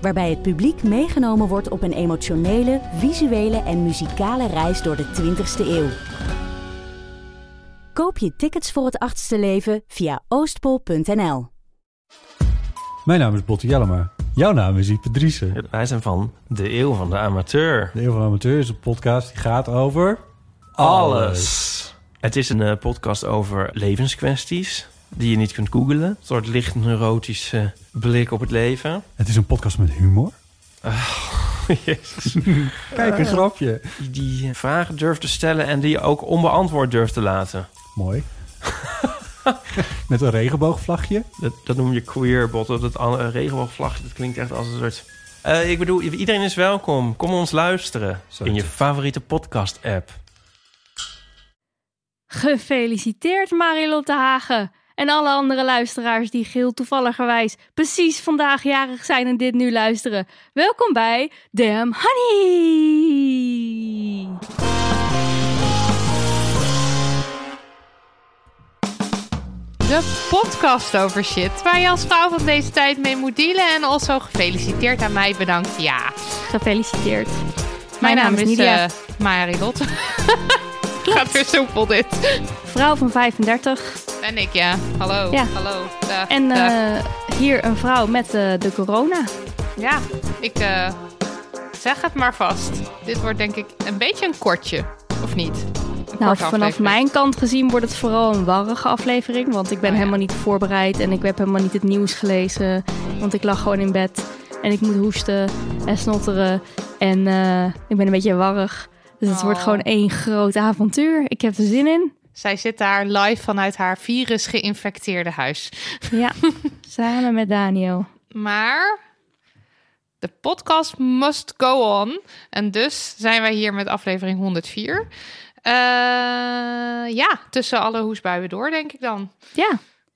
waarbij het publiek meegenomen wordt op een emotionele, visuele en muzikale reis door de 20ste eeuw. Koop je tickets voor het achtste leven via oostpol.nl. Mijn naam is Botte Jellema. Jouw naam is Ipe Driessen. Wij zijn van De Eeuw van de Amateur. De Eeuw van de Amateur is een podcast die gaat over... Alles. Het is een eh, podcast over levenskwesties die je niet kunt googlen. Een soort licht neurotische blik op het leven. Het is een podcast met humor. Jezus. Kijk, een grapje. Die, die vragen durft te stellen en die je ook onbeantwoord durft te laten. Mooi. met een regenboogvlagje. Dat, dat noem je queer, botten. Dat uh, regenboogvlagje, dat klinkt echt als een soort... Uh, ik bedoel, iedereen is welkom. Kom ons luisteren in je favoriete podcast-app. Gefeliciteerd, Marilotte Hagen. En alle andere luisteraars die geel toevalligerwijs precies vandaag jarig zijn en dit nu luisteren. Welkom bij Damn Honey! De podcast over shit waar je als vrouw van deze tijd mee moet dealen. En also gefeliciteerd aan mij, bedankt. Ja. Gefeliciteerd. Mijn, naam, is Nidia. Uh, Marilotte. Gaat weer soepel dit. Vrouw van 35. Ben ik, ja. Hallo. Ja. Hallo. Dag, en dag. Uh, hier een vrouw met uh, de corona. Ja, ik uh, zeg het maar vast. Dit wordt denk ik een beetje een kortje, of niet? Nou, vanaf mijn kant gezien wordt het vooral een warrige aflevering. Want ik ben Oh, ja. helemaal niet voorbereid en ik heb helemaal niet het nieuws gelezen. Want ik lag gewoon in bed en ik moet hoesten en snotteren. En ik ben een beetje warrig. Dus het Oh. wordt gewoon één groot avontuur. Ik heb er zin in. Zij zit daar live vanuit haar virus geïnfecteerde huis. Ja, samen met Daniel. Maar de podcast must go on. En dus zijn wij hier met aflevering 104. Uh, ja, tussen alle hoesbuien door, denk ik dan. Ja.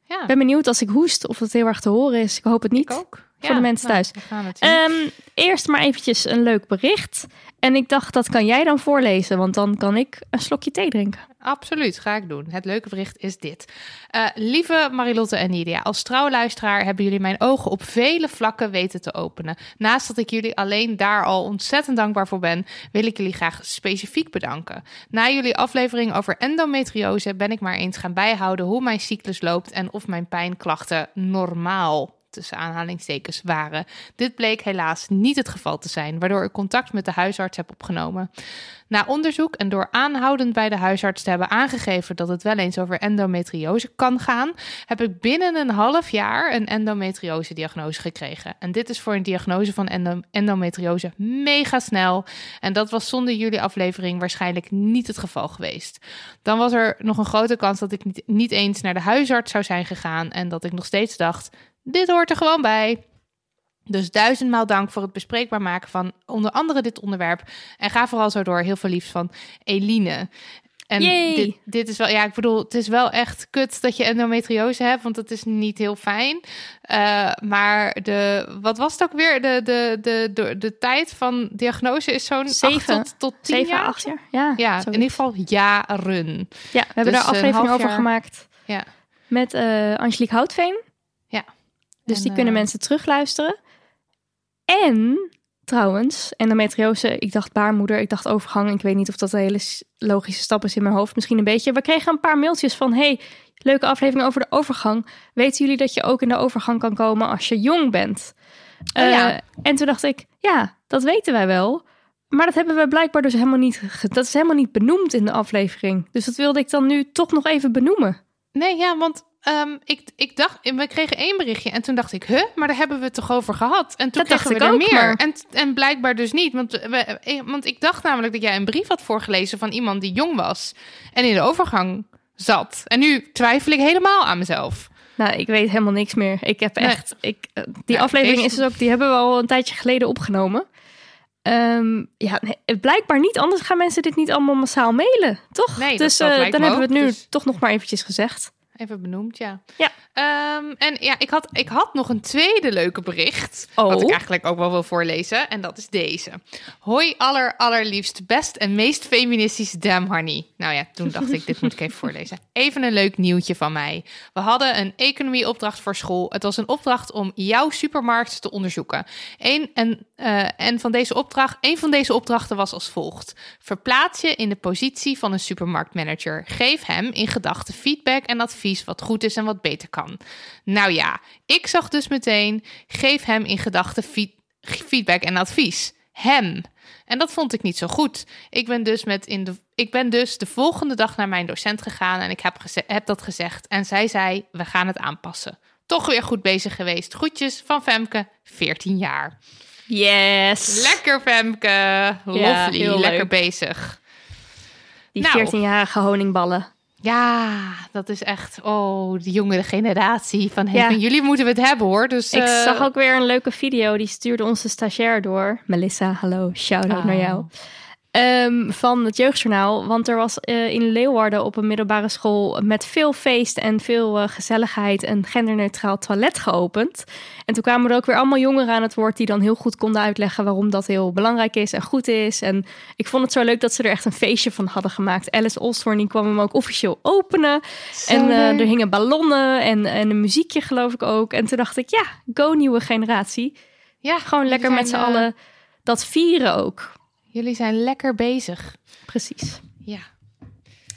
Ja. Ik ben benieuwd als ik hoest of het heel erg te horen is. Ik hoop het niet. Ik ook. Voor Ja, de mensen nou, thuis. we gaan het. Um, eerst maar eventjes een leuk bericht. En ik dacht, dat kan jij dan voorlezen, want dan kan ik een slokje thee drinken. Absoluut, ga ik doen. Het leuke bericht is dit. Uh, lieve Marilotte en Nidia, als trouwluisteraar hebben jullie mijn ogen op vele vlakken weten te openen. Naast dat ik jullie alleen daar al ontzettend dankbaar voor ben, wil ik jullie graag specifiek bedanken. Na jullie aflevering over endometriose ben ik maar eens gaan bijhouden hoe mijn cyclus loopt en of mijn pijnklachten normaal tussen aanhalingstekens waren. Dit bleek helaas niet het geval te zijn, waardoor ik contact met de huisarts heb opgenomen. Na onderzoek en door aanhoudend bij de huisarts te hebben aangegeven dat het wel eens over endometriose kan gaan, heb ik binnen een half jaar een endometriose-diagnose gekregen. En dit is voor een diagnose van endo endometriose mega snel. En dat was zonder jullie aflevering waarschijnlijk niet het geval geweest. Dan was er nog een grote kans dat ik niet, niet eens naar de huisarts zou zijn gegaan en dat ik nog steeds dacht: dit hoort er gewoon bij. Dus duizendmaal dank voor het bespreekbaar maken van onder andere dit onderwerp. En ga vooral zo door. Heel veel liefst van Eline. En dit, dit, is wel, ja, ik bedoel, het is wel echt kut dat je endometriose hebt, want dat is niet heel fijn. Uh, maar de, wat was het ook weer? De, de, de, de, de tijd van diagnose is zo'n 7 tot, tot 10 7, jaar. 8 jaar. Ja, ja in ieder geval jaren. Ja, we hebben Dus daar aflevering over jaar... gemaakt. Ja. Met uh, Angelique Houtveen. Dus en, die kunnen uh... mensen terugluisteren. En trouwens, endometriose, ik dacht baarmoeder, ik dacht overgang. Ik weet niet of dat een hele logische stap is in mijn hoofd. Misschien een beetje. We kregen een paar mailtjes van, hey, leuke aflevering over de overgang. Weten jullie dat je ook in de overgang kan komen als je jong bent? Oh, ja. uh, en toen dacht ik, ja, dat weten wij wel. Maar dat hebben we blijkbaar dus helemaal niet, dat is helemaal niet benoemd in de aflevering. Dus dat wilde ik dan nu toch nog even benoemen. Nee, ja, want Um, ik, ik dacht, we kregen één berichtje en toen dacht ik, huh, maar daar hebben we het toch over gehad? En toen dat kregen we ik er ook, meer. Maar... En, en blijkbaar dus niet. Want, we, want ik dacht namelijk dat jij een brief had voorgelezen van iemand die jong was en in de overgang zat. En nu twijfel ik helemaal aan mezelf. Nou, ik weet helemaal niks meer. Ik heb echt, nee. ik, die ja, aflevering deze... is dus ook, die hebben we al een tijdje geleden opgenomen. Ehm, ja, nee, blijkbaar niet. Anders gaan mensen dit niet allemaal massaal mailen, toch? Nee, dus eh, lijkt dan hebben we het nu dus- toch nog maar eventjes gezegd. Even benoemd, ja. Ja. Ehm, en ja, ik had, ik had nog een tweede leuke bericht. Oh. Wat ik eigenlijk ook wel wil voorlezen. En dat is deze. Hoi aller, allerliefst, best en meest feministische Damn Honey. Nou ja, toen dacht ik, dit moet ik even voorlezen. Even een leuk nieuwtje van mij. We hadden een economieopdracht voor school. Het was een opdracht om jouw supermarkt te onderzoeken. Eén, en, eh, en van deze opdracht, een van deze opdrachten was als volgt. Verplaats je in de positie van een supermarktmanager. Geef hem in gedachten feedback en advies wat goed is en wat beter kan. Nou ja, ik zag dus meteen, geef hem in gedachten feed- feedback en advies. Hem. En dat vond ik niet zo goed. Ik ben dus, met in de, ik ben dus de volgende dag naar mijn docent gegaan en ik heb, heb dat gezegd. En zij zei, we gaan het aanpassen. Toch weer goed bezig geweest. Groetjes van Femke, 14 jaar. Yes. Lekker Femke. Lovely. heel Lekker leuk. bezig. Die Nou. 14-jarige honingballen. Ja, dat is echt, oh, de jongere generatie. Van, hey, Ja. van jullie moeten we het hebben hoor. Dus, Ik eh, zag ook weer een leuke video. Die stuurde onze stagiair door. Melissa, hallo. Shout-out Oh. naar jou. Ehm, van het Jeugdjournaal. Want er was eh, in Leeuwarden op een middelbare school... met veel feest en veel eh, gezelligheid... een genderneutraal toilet geopend. En toen kwamen er ook weer allemaal jongeren aan het woord... die dan heel goed konden uitleggen waarom dat heel belangrijk is en goed is. En ik vond het zo leuk dat ze er echt een feestje van hadden gemaakt. Alice Osborne die kwam hem ook officieel openen. Zo En eh, er hingen ballonnen en, en een muziekje geloof ik ook. En toen dacht ik, ja, go nieuwe generatie. ja, Gewoon lekker met z'n allen dat vieren ook. Jullie zijn lekker bezig. Precies. Ja.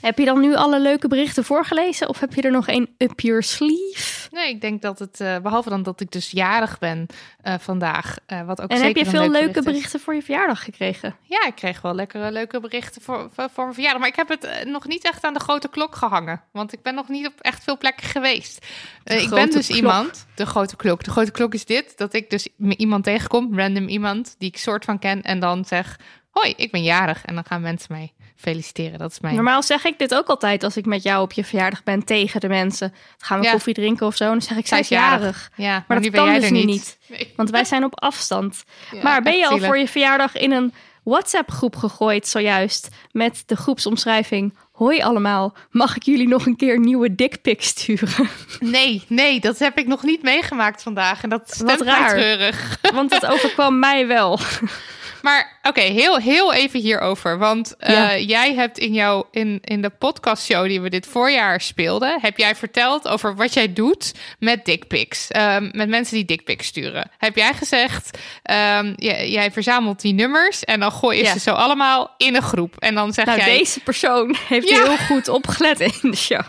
Heb je dan nu alle leuke berichten voorgelezen? Of heb je er nog één up your sleeve? Nee, ik denk dat het, eh, behalve dan dat ik dus jarig ben eh, vandaag, eh, wat ook En zeker heb je een veel leuk leuke berichten voor je verjaardag gekregen? Ja, ik kreeg wel lekkere leuke berichten voor, voor, voor mijn verjaardag. Maar ik heb het nog niet echt aan de grote klok gehangen. Want ik ben nog niet op echt veel plekken geweest. Ik ben dus klok. iemand, de grote klok. De grote klok is dit, dat ik dus iemand tegenkom, random iemand, die ik soort van ken. En dan zeg, hoi, ik ben jarig. En dan gaan mensen mij feliciteren. Dat is mijn... Normaal zeg ik dit ook altijd als ik met jou op je verjaardag ben tegen de mensen. Dan gaan we Ja. koffie drinken of zo. En dan zeg ik, zij is is jarig. Ja, maar, Maar nu dat ben kan jij dus er nu niet. niet. Nee. Want wij zijn op afstand. Ja, maar ben je al zielig. voor je verjaardag in een WhatsApp-groep gegooid zojuist met de groepsomschrijving? Hoi allemaal, mag ik jullie nog een keer nieuwe dickpics sturen? Nee, nee, dat heb ik nog niet meegemaakt vandaag. En dat mij raar. treurig. Want het overkwam mij wel. Maar oké, heel, heel even hierover. Want eh, Ja. jij hebt in, jouw, in, in de podcastshow die we dit voorjaar speelden... heb jij verteld over wat jij doet met dickpics. Ehm, met mensen die dickpics sturen. Heb jij gezegd, ehm, jij, jij verzamelt die nummers... en dan gooi je Ja. ze zo allemaal in een groep. En dan zeg Nou, jij... deze persoon heeft Ja. heel goed opgelet in de show.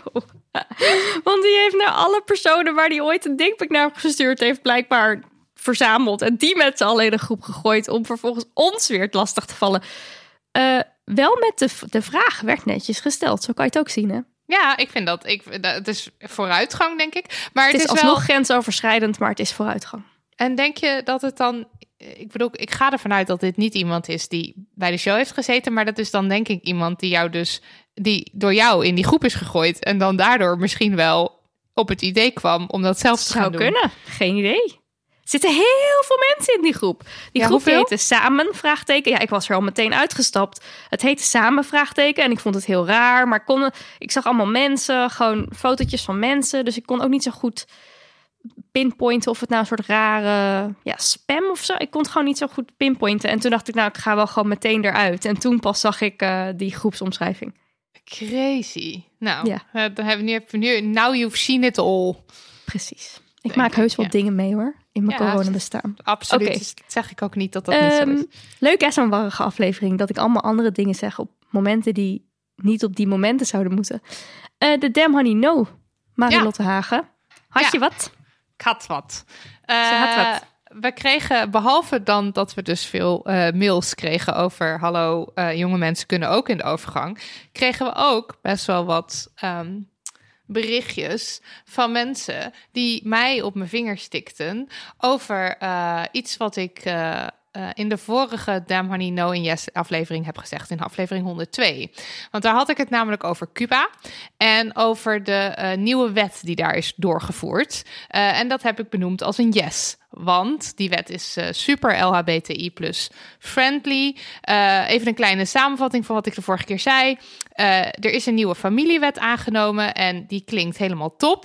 Want die heeft naar alle personen waar die ooit een dickpic naar gestuurd heeft... blijkbaar verzameld en die met z'n allen in een groep gegooid... om vervolgens ons weer het lastig te vallen. Eh, wel met de, de vraag werd netjes gesteld. Zo kan je het ook zien, hè? Ja, ik vind dat... Ik, dat het is vooruitgang, denk ik. Maar Het het, is is, wel... grensoverschrijdend, maar het is vooruitgang. En denk je dat het dan... Ik bedoel, ik ga ervan uit dat dit niet iemand is die bij de show heeft gezeten. Maar dat is dan denk ik iemand die jou dus... Die door jou in die groep is gegooid. En dan daardoor misschien wel op het idee kwam om dat zelf te gaan Zou doen. kunnen, geen idee. Er zitten heel veel mensen in die groep. Die Ja, groep hoeveel? heette Samen, vraagteken. Ja, ik was er al meteen uitgestapt. Het heette Samen, vraagteken. En ik vond het heel raar. Maar ik, kon, ik zag allemaal mensen, gewoon fotootjes van mensen. Dus ik kon ook niet zo goed pinpointen of het nou een soort rare ja, spam of zo. Ik kon het gewoon niet zo goed pinpointen. En toen dacht ik, nou, ik ga wel gewoon meteen eruit. En toen pas zag ik eh, die groepsomschrijving. Crazy. Nou, Ja. hebben we nu, hebben we nu... Now you've seen it all. Precies. Ik Denk maak heus wel ja. dingen mee hoor, in mijn Ja, coronabestaan. Absoluut. Dus zeg ik ook niet dat dat niet zo Ehm, is. leuk hè, zo'n warrige aflevering. Dat ik allemaal andere dingen zeg op momenten die niet op die momenten zouden moeten. Eh, De Damn Honey No, Marilotte Hagen. Had Ja. je wat? Ik had wat. Ze had Eh, wat. We kregen, behalve dan dat we dus veel eh, mails kregen over... hallo, jonge mensen kunnen ook in de overgang... kregen we ook best wel wat ehm, berichtjes van mensen... die mij op mijn vinger stikten over eh, iets wat ik... eh, uh, in de vorige Damn Honey No and Yes aflevering heb gezegd, in aflevering 102. Want daar had ik het namelijk over Cuba en over de uh, nieuwe wet die daar is doorgevoerd. Uh, en dat heb ik benoemd als een yes. Want die wet is super LHBTI plus friendly. Even een kleine samenvatting van wat ik de vorige keer zei. Er is een nieuwe familiewet aangenomen en die klinkt helemaal top.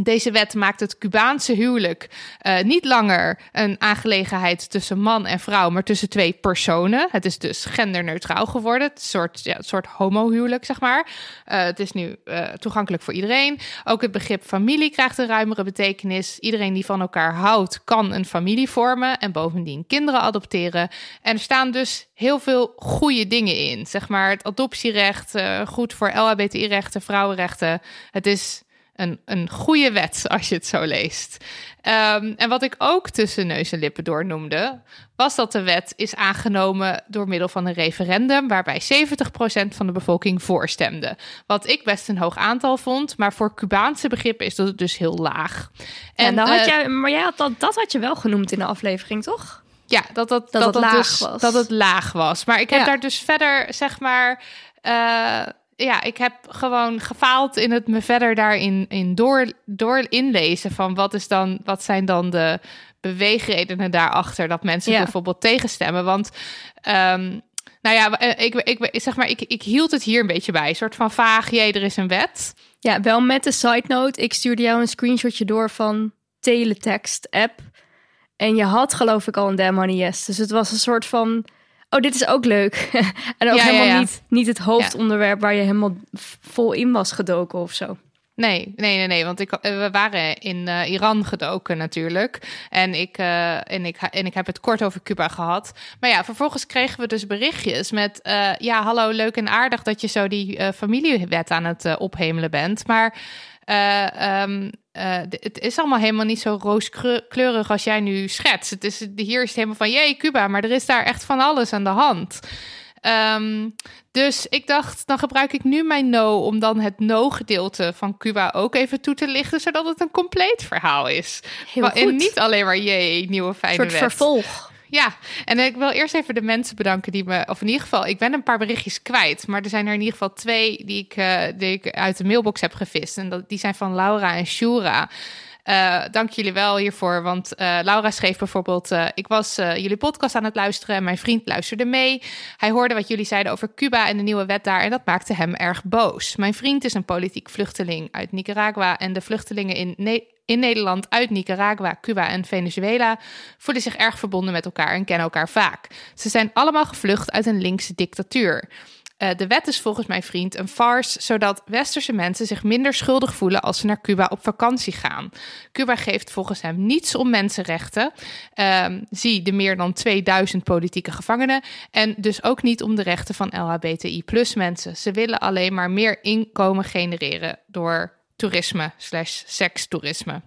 Deze wet maakt het Cubaanse huwelijk uh, niet langer een aangelegenheid tussen man en vrouw, maar tussen twee personen. Het is dus genderneutraal geworden. Een soort, ja, een soort homohuwelijk, zeg maar. Uh, het is nu uh, toegankelijk voor iedereen. Ook het begrip familie krijgt een ruimere betekenis. Iedereen die van elkaar houdt, kan een familie vormen en bovendien kinderen adopteren. En er staan dus heel veel goede dingen in. Zeg maar het adoptierecht, goed voor LHBTI-rechten, vrouwenrechten. Het is een, een goede wet als je het zo leest. Um, en wat ik ook tussen neus en lippen door noemde, was dat de wet is aangenomen door middel van een referendum waarbij 70% van de bevolking voorstemde. Wat ik best een hoog aantal vond, maar voor Cubaanse begrippen is dat dus heel laag. En, en had uh, jij, maar jij had dat, dat had je wel genoemd in de aflevering, toch? Ja, dat dat, dat, dat, het laag dus, was. dat het laag was. Maar ik heb Ja. daar dus verder, zeg maar. uh, ja, ik heb gewoon gefaald in het me verder daarin in door, door inlezen van wat is dan, wat zijn dan de beweegredenen daarachter dat mensen Ja. bijvoorbeeld tegenstemmen. Want um, nou ja, eh, ik, ik, ik, zeg maar, ik, ik hield het hier een beetje bij. Een soort van vaag, jee, er is een wet. Ja, wel met de side note. Ik stuurde jou een screenshotje door van teletext app. En je had geloof ik al een Damn Honey Yes. Dus het was een soort van... Oh, dit is ook leuk. en ook Ja, helemaal ja. Niet, niet het hoofdonderwerp waar je helemaal vol in was gedoken of zo. Nee, nee, nee, nee. Want ik, eh, we waren in eh, Iran gedoken natuurlijk. En ik, eh, en, ik, en ik heb het kort over Cuba gehad. Maar ja, vervolgens kregen we dus berichtjes met... ja, hallo, leuk en aardig dat je zo die familiewet aan het ophemelen bent. Maar eh, ehm, eh, het is allemaal helemaal niet zo rooskleurig als jij nu schetst. Het is, hier is het helemaal van, jee, Cuba. Maar er is daar echt van alles aan de hand. Ehm, dus ik dacht, dan gebruik ik nu mijn no om dan het no-gedeelte van Cuba ook even toe te lichten, zodat het een compleet verhaal is. Heel Maar- En niet alleen maar jee, nieuwe fijne soort wet. vervolg. Ja, en ik wil eerst even de mensen bedanken die me, of in ieder geval, ik ben een paar berichtjes kwijt, maar er zijn er in ieder geval twee die ik, eh, die ik uit de mailbox heb gevist. En dat, die zijn van Laura en Shura. Eh, dank jullie wel hiervoor, want eh, Laura schreef bijvoorbeeld: eh, Ik was jullie podcast aan het luisteren en mijn vriend luisterde mee. Hij hoorde wat jullie zeiden over Cuba en de nieuwe wet daar en dat maakte hem erg boos. Mijn vriend is een politiek vluchteling uit Nicaragua en de vluchtelingen in, in Nederland uit Nicaragua, Cuba en Venezuela voelen zich erg verbonden met elkaar en kennen elkaar vaak. Ze zijn allemaal gevlucht uit een linkse dictatuur. Eh, de wet is volgens mijn vriend een farce, zodat westerse mensen zich minder schuldig voelen als ze naar Cuba op vakantie gaan. Cuba geeft volgens hem niets om mensenrechten. Ehm, zie de meer dan 2000 politieke gevangenen. En dus ook niet om de rechten van LHBTI plus mensen. Ze willen alleen maar meer inkomen genereren door toerisme slash sekstoerisme.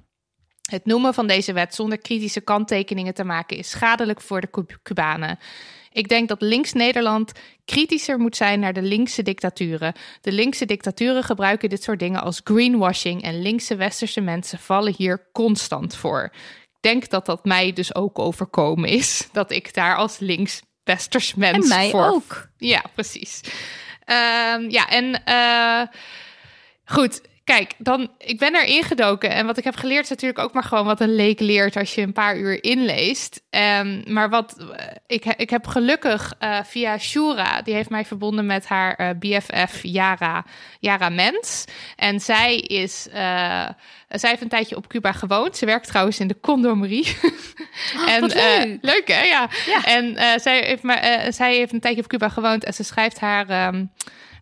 Het noemen van deze wet zonder kritische kanttekeningen te maken is schadelijk voor de Cu- Cubanen. Ik denk dat links Nederland kritischer moet zijn naar de linkse dictaturen. De linkse dictaturen gebruiken dit soort dingen als greenwashing en linkse westerse mensen vallen hier constant voor. Ik denk dat dat mij dus ook overkomen is, dat ik daar als links westers mens En mij voor ook. ja, precies. Ehm, ja, en eh, goed. Kijk, dan, ik ben er ingedoken. En wat ik heb geleerd is natuurlijk ook maar gewoon wat een leek leert als je een paar uur inleest. Ehm, maar wat eh, ik, ik heb gelukkig eh, via Shura, die heeft mij verbonden met haar eh, BFF Yara, Yara Mens. En zij is, zij heeft een tijdje op Cuba gewoond. Ze werkt trouwens in de condomerie. en, wat eh, leuk. leuk hè? Ja. Ja. En zij, heeft maar, zij heeft een tijdje op Cuba gewoond en ze schrijft haar, ehm,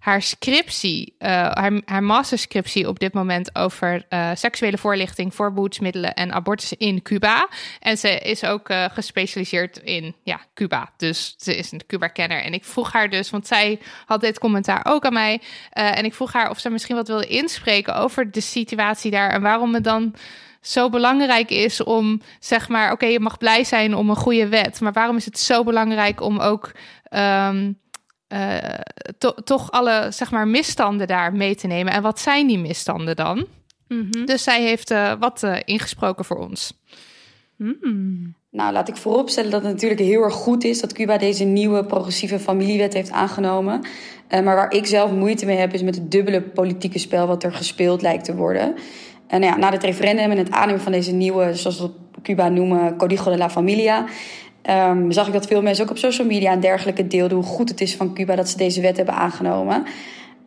haar scriptie, eh, haar, haar masterscriptie op dit moment over eh, seksuele voorlichting, voorbehoedsmiddelen en abortus in Cuba. En ze is ook eh, gespecialiseerd in ja, Cuba. Dus ze is een Cuba-kenner. En ik vroeg haar dus, want zij had dit commentaar ook aan mij. en ik vroeg haar of ze misschien wat wilde inspreken over de situatie daar en waarom het dan zo belangrijk is om, zeg maar, oké, je mag blij zijn om een goede wet, maar waarom is het zo belangrijk om ook ehm, eh, to- toch alle, zeg maar, misstanden daar mee te nemen? En wat zijn die misstanden dan? Mhm. Dus zij heeft eh, wat eh, ingesproken voor ons. Mm. Nou, laat ik vooropstellen dat het natuurlijk heel erg goed is dat Cuba deze nieuwe progressieve familiewet heeft aangenomen. Uh, maar waar ik zelf moeite mee heb, is met het dubbele politieke spel wat er gespeeld lijkt te worden. En nou ja, na het referendum en het aannemen van deze nieuwe, zoals we Cuba noemen, Código de la Familia, um, zag ik dat veel mensen ook op social media en dergelijke deelden hoe goed het is van Cuba dat ze deze wet hebben aangenomen.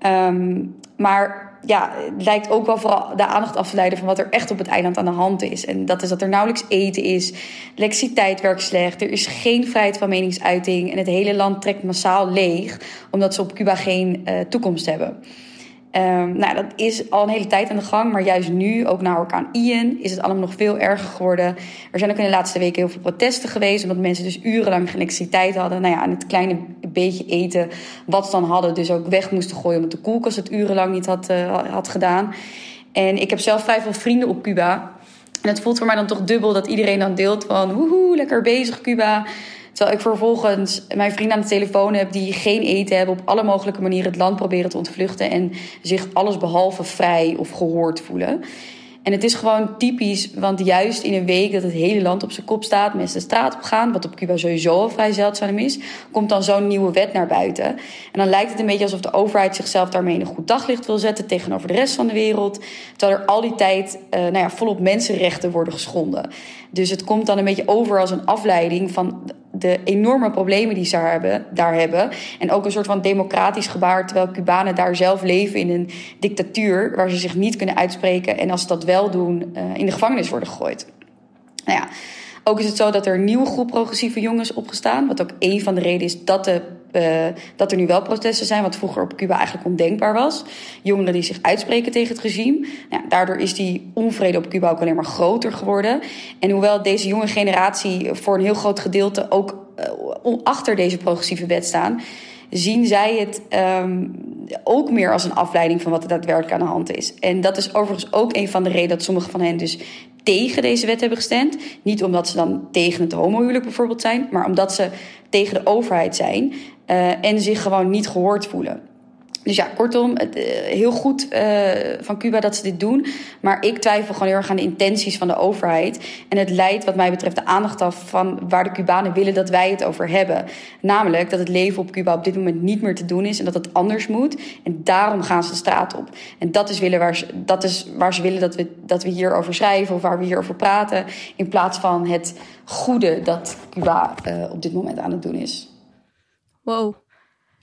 Um, maar ja, het lijkt ook wel vooral de aandacht af te leiden van wat er echt op het eiland aan de hand is. En dat is dat er nauwelijks eten is, elektriciteit werkt slecht, er is geen vrijheid van meningsuiting en het hele land trekt massaal leeg omdat ze op Cuba geen uh, toekomst hebben. Um, nou, dat is al een hele tijd aan de gang, maar juist nu, ook na orkaan Ian, is het allemaal nog veel erger geworden. Er zijn ook in de laatste weken heel veel protesten geweest, omdat mensen dus urenlang geen elektriciteit hadden. Nou ja, en het kleine beetje eten wat ze dan hadden, dus ook weg moesten gooien, omdat de koelkast het urenlang niet had, uh, had gedaan. En ik heb zelf vrij veel vrienden op Cuba. En het voelt voor mij dan toch dubbel dat iedereen dan deelt van, woehoe, lekker bezig Cuba. Terwijl ik vervolgens mijn vrienden aan de telefoon heb die geen eten hebben, op alle mogelijke manieren het land proberen te ontvluchten en zich alles behalve vrij of gehoord voelen. En het is gewoon typisch, want juist in een week dat het hele land op zijn kop staat, mensen de straat op gaan, wat op Cuba sowieso al vrij zeldzaam is, komt dan zo'n nieuwe wet naar buiten. En dan lijkt het een beetje alsof de overheid zichzelf daarmee een goed daglicht wil zetten tegenover de rest van de wereld. Terwijl er al die tijd uh, nou ja, volop mensenrechten worden geschonden. Dus het komt dan een beetje over als een afleiding van de enorme problemen die ze daar hebben, daar hebben. En ook een soort van democratisch gebaar, terwijl Cubanen daar zelf leven in een dictatuur waar ze zich niet kunnen uitspreken. En als ze dat wel doen, uh, in de gevangenis worden gegooid. Nou ja, ook is het zo dat er een nieuwe groep progressieve jongens opgestaan. Wat ook een van de redenen is dat, de, uh, dat er nu wel protesten zijn. Wat vroeger op Cuba eigenlijk ondenkbaar was. Jongeren die zich uitspreken tegen het regime. Nou, daardoor is die onvrede op Cuba ook alleen maar groter geworden. En hoewel deze jonge generatie voor een heel groot gedeelte ook uh, achter deze progressieve wet staan zien zij het um, ook meer als een afleiding van wat er daadwerkelijk aan de hand is. En dat is overigens ook een van de redenen dat sommige van hen dus tegen deze wet hebben gestemd. Niet omdat ze dan tegen het homohuwelijk bijvoorbeeld zijn, maar omdat ze tegen de overheid zijn uh, en zich gewoon niet gehoord voelen. Dus ja, kortom, het, uh, heel goed uh, van Cuba dat ze dit doen. Maar ik twijfel gewoon heel erg aan de intenties van de overheid. En het leidt wat mij betreft de aandacht af van waar de Cubanen willen dat wij het over hebben. Namelijk dat het leven op Cuba op dit moment niet meer te doen is en dat het anders moet. En daarom gaan ze de straat op. En dat is, willen waar, ze, dat is waar ze willen dat we, dat we hierover schrijven of waar we hierover praten. In plaats van het goede dat Cuba op dit moment aan het doen is. Wow.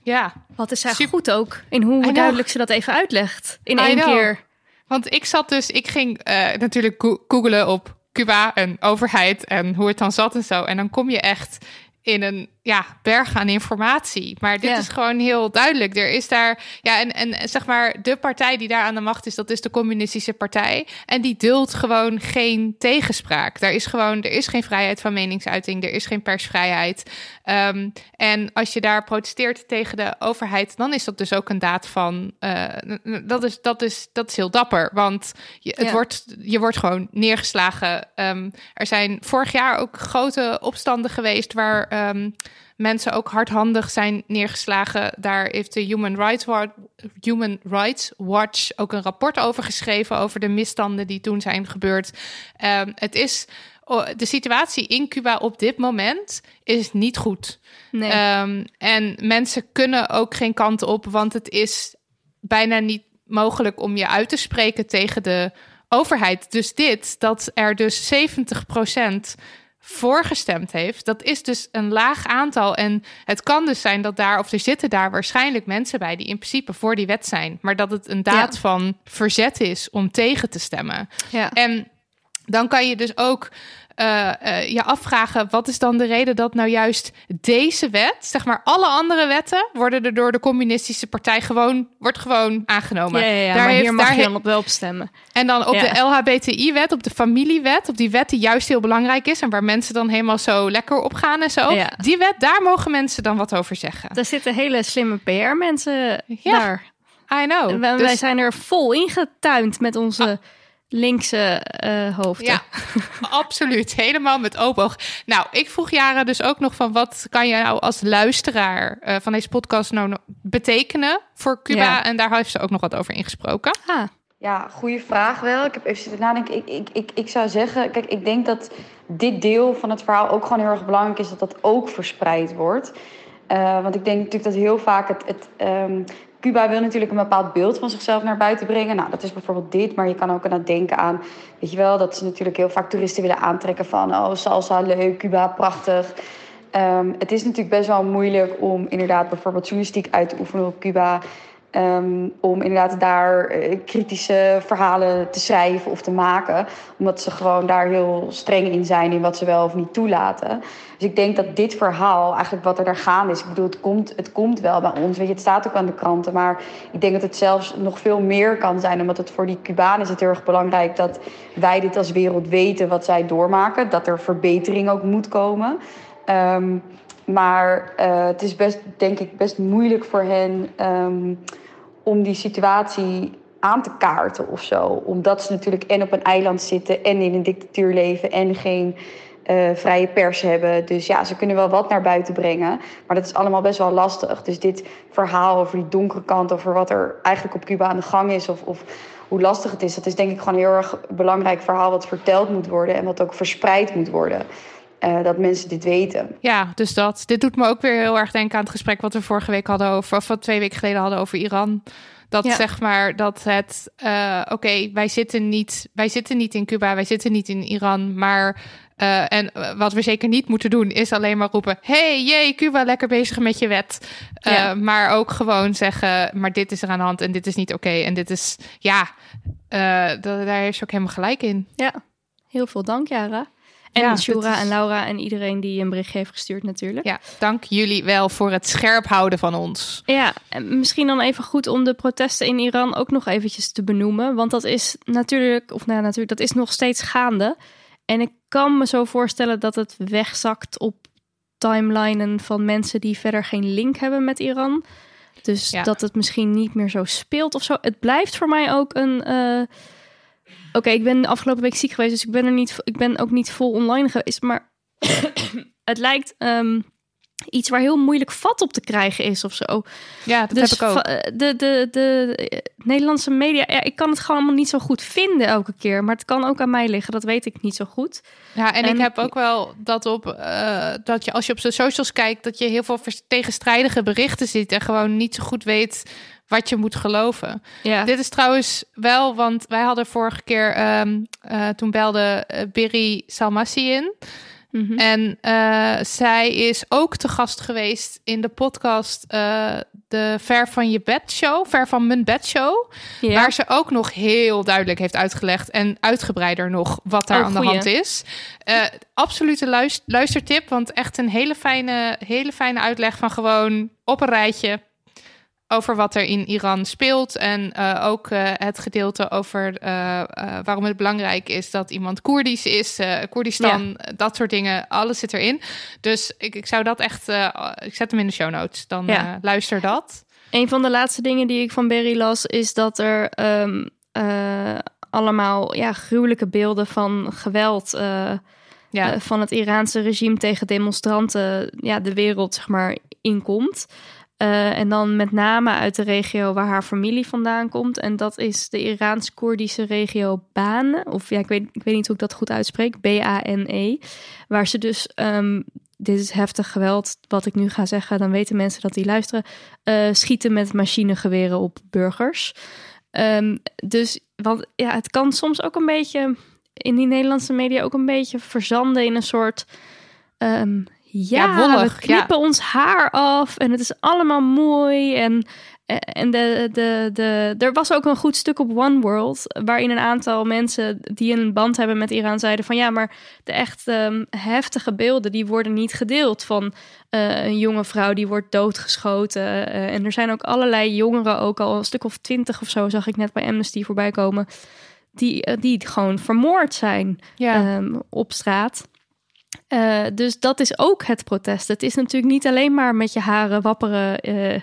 Ja. Wat is zij goed ook in hoe duidelijk ze dat even uitlegt. In één keer. Want ik zat dus, ik ging uh, natuurlijk googelen op Cuba en overheid en hoe het dan zat en zo. En dan kom je echt in een ja, berg aan informatie. Maar dit ja. is gewoon heel duidelijk. Er is daar, ja, en, en zeg maar, de partij die daar aan de macht is, dat is de Communistische Partij. En die duldt gewoon geen tegenspraak. Daar is gewoon, er is geen vrijheid van meningsuiting, er is geen persvrijheid. Um, en als je daar protesteert tegen de overheid, dan is dat dus ook een daad van. Uh, dat, is, dat, is, dat is heel dapper. Want je, het ja. wordt, je wordt gewoon neergeslagen. Um, er zijn vorig jaar ook grote opstanden geweest waar. Um, mensen ook hardhandig zijn neergeslagen. Daar heeft de Human Rights, Watch, Human Rights Watch ook een rapport over geschreven over de misstanden die toen zijn gebeurd. Um, het is de situatie in Cuba op dit moment is niet goed. Nee. Um, en mensen kunnen ook geen kant op, want het is bijna niet mogelijk om je uit te spreken tegen de overheid. Dus dit, dat er dus 70 procent voorgestemd heeft, dat is dus een laag aantal. En het kan dus zijn dat daar, of er zitten daar waarschijnlijk mensen bij die in principe voor die wet zijn, maar dat het een daad ja. van verzet is om tegen te stemmen. Ja. En dan kan je dus ook uh, uh, je afvragen: wat is dan de reden dat nou juist deze wet, zeg maar alle andere wetten, worden er door de communistische partij gewoon, wordt gewoon aangenomen. Ja, ja, ja daar maar heeft, hier mag daar je dan op wel op stemmen. En dan op de LHBTI-wet, op de familiewet, op die wet die juist heel belangrijk is en waar mensen dan helemaal zo lekker op gaan en zo. Ja. Die wet, daar mogen mensen dan wat over zeggen. Daar zitten hele slimme PR-mensen daar. I know. En wij, dus... wij zijn er vol ingetuind met onze. Ah linkse uh, hoofden. Ja, absoluut. Helemaal met open oog. Nou, ik vroeg Jaren dus ook nog van... wat kan je nou als luisteraar uh, van deze podcast nou betekenen voor Cuba? Ja. En daar heeft ze ook nog wat over ingesproken. Ah. Ja, goede vraag wel. Ik heb even zitten nadenken. Ik, ik, ik, ik zou zeggen, kijk, ik denk dat dit deel van het verhaal ook gewoon heel erg belangrijk is dat dat ook verspreid wordt. Uh, want ik denk natuurlijk dat heel vaak het. het um, Cuba wil natuurlijk een bepaald beeld van zichzelf naar buiten brengen. Nou, dat is bijvoorbeeld dit, maar je kan ook aan het denken aan, weet je wel, dat ze natuurlijk heel vaak toeristen willen aantrekken van, oh, salsa, leuk, Cuba, prachtig. Um, het is natuurlijk best wel moeilijk om inderdaad bijvoorbeeld journalistiek uit te oefenen op Cuba. Um, om inderdaad daar uh, kritische verhalen te schrijven of te maken. Omdat ze gewoon daar heel streng in zijn in wat ze wel of niet toelaten. Dus ik denk dat dit verhaal, eigenlijk wat er daar gaande is... ik bedoel, het komt, het komt wel bij ons, weet je, het staat ook aan de kranten... maar ik denk dat het zelfs nog veel meer kan zijn... omdat het voor die Cubanen is het heel erg belangrijk... dat wij dit als wereld weten wat zij doormaken. Dat er verbetering ook moet komen... Um, maar uh, het is best, denk ik, best moeilijk voor hen um, om die situatie aan te kaarten of zo. Omdat ze natuurlijk en op een eiland zitten en in een dictatuur leven en geen uh, vrije pers hebben. Dus ja, ze kunnen wel wat naar buiten brengen. Maar dat is allemaal best wel lastig. Dus dit verhaal over die donkere kant, over wat er eigenlijk op Cuba aan de gang is of, of hoe lastig het is, dat is denk ik gewoon een heel erg belangrijk verhaal wat verteld moet worden en wat ook verspreid moet worden. Uh, dat mensen dit weten. Ja, dus dat. Dit doet me ook weer heel erg denken aan het gesprek wat we vorige week hadden over, of wat twee weken geleden hadden over Iran. Dat ja. zeg maar dat het, uh, oké, okay, wij zitten niet, wij zitten niet in Cuba, wij zitten niet in Iran, maar uh, en wat we zeker niet moeten doen, is alleen maar roepen: hey, jee, Cuba, lekker bezig met je wet. Ja. Uh, maar ook gewoon zeggen: maar dit is er aan de hand en dit is niet oké. Okay, en dit is, ja, daar heeft ze ook helemaal gelijk in. Ja, heel veel dank, Jara. En ja, Shura is... en Laura en iedereen die een bericht heeft gestuurd natuurlijk. Ja, dank jullie wel voor het scherp houden van ons. Ja, en misschien dan even goed om de protesten in Iran ook nog eventjes te benoemen. Want dat is natuurlijk, of nou natuurlijk, dat is nog steeds gaande. En ik kan me zo voorstellen dat het wegzakt op timelinen van mensen die verder geen link hebben met Iran. Dus ja. dat het misschien niet meer zo speelt of zo. Het blijft voor mij ook een... Uh, Oké, okay, ik ben de afgelopen week ziek geweest, dus ik ben er niet. Ik ben ook niet vol online geweest. Maar het lijkt um, iets waar heel moeilijk vat op te krijgen is of zo. Ja, dat dus heb ik ook. De, de, de Nederlandse media, ja, ik kan het gewoon allemaal niet zo goed vinden elke keer. Maar het kan ook aan mij liggen, dat weet ik niet zo goed. Ja, en, en ik heb ook wel dat op uh, dat je als je op de socials kijkt, dat je heel veel tegenstrijdige berichten ziet en gewoon niet zo goed weet wat je moet geloven. Ja. Dit is trouwens wel, want wij hadden vorige keer, um, uh, toen belde uh, Berry Salmassi in. Mm -hmm. En uh, zij is ook te gast geweest in de podcast de Ver van je bed show, Ver van mijn bed show. Waar ze ook nog heel duidelijk heeft uitgelegd en uitgebreider nog wat daar oh, aan de hand is. absolute luister luistertip, want echt een hele fijne, hele fijne uitleg van gewoon op een rijtje over wat er in Iran speelt. En uh, ook uh, het gedeelte over uh, waarom het belangrijk is dat iemand Koerdisch is, Koerdistan, ja. dat soort dingen. Alles zit erin. Dus ik, ik zou dat echt. ik zet hem in de show notes. Dan ja. luister dat. Een van de laatste dingen die ik van Berry las, is dat er um, allemaal ja, gruwelijke beelden van geweld. Ja. van het Iraanse regime tegen demonstranten ja, de wereld zeg maar inkomt. Uh, en dan met name uit de regio waar haar familie vandaan komt. En dat is de Iraans-Koerdische regio Baan. Of ja, ik weet, ik weet niet hoe ik dat goed uitspreek. B-A-N-E. Waar ze dus, um, dit is heftig geweld, wat ik nu ga zeggen. Dan weten mensen dat die luisteren. Uh, schieten met machinegeweren op burgers. Um, dus, want ja, het kan soms ook een beetje in die Nederlandse media ook een beetje verzanden in een soort um, ja, ja wollig, we knippen ja. ons haar af en het is allemaal mooi. En, en de, de, de, er was ook een goed stuk op One World, waarin een aantal mensen die een band hebben met Iran zeiden van ja, maar de echt um, heftige beelden die worden niet gedeeld van uh, een jonge vrouw die wordt doodgeschoten. Uh, en er zijn ook allerlei jongeren, ook al een stuk of twintig of zo, zag ik net bij Amnesty voorbij komen, die, uh, die gewoon vermoord zijn ja. um, op straat. Uh, dus dat is ook het protest. Het is natuurlijk niet alleen maar met je haren wapperen uh,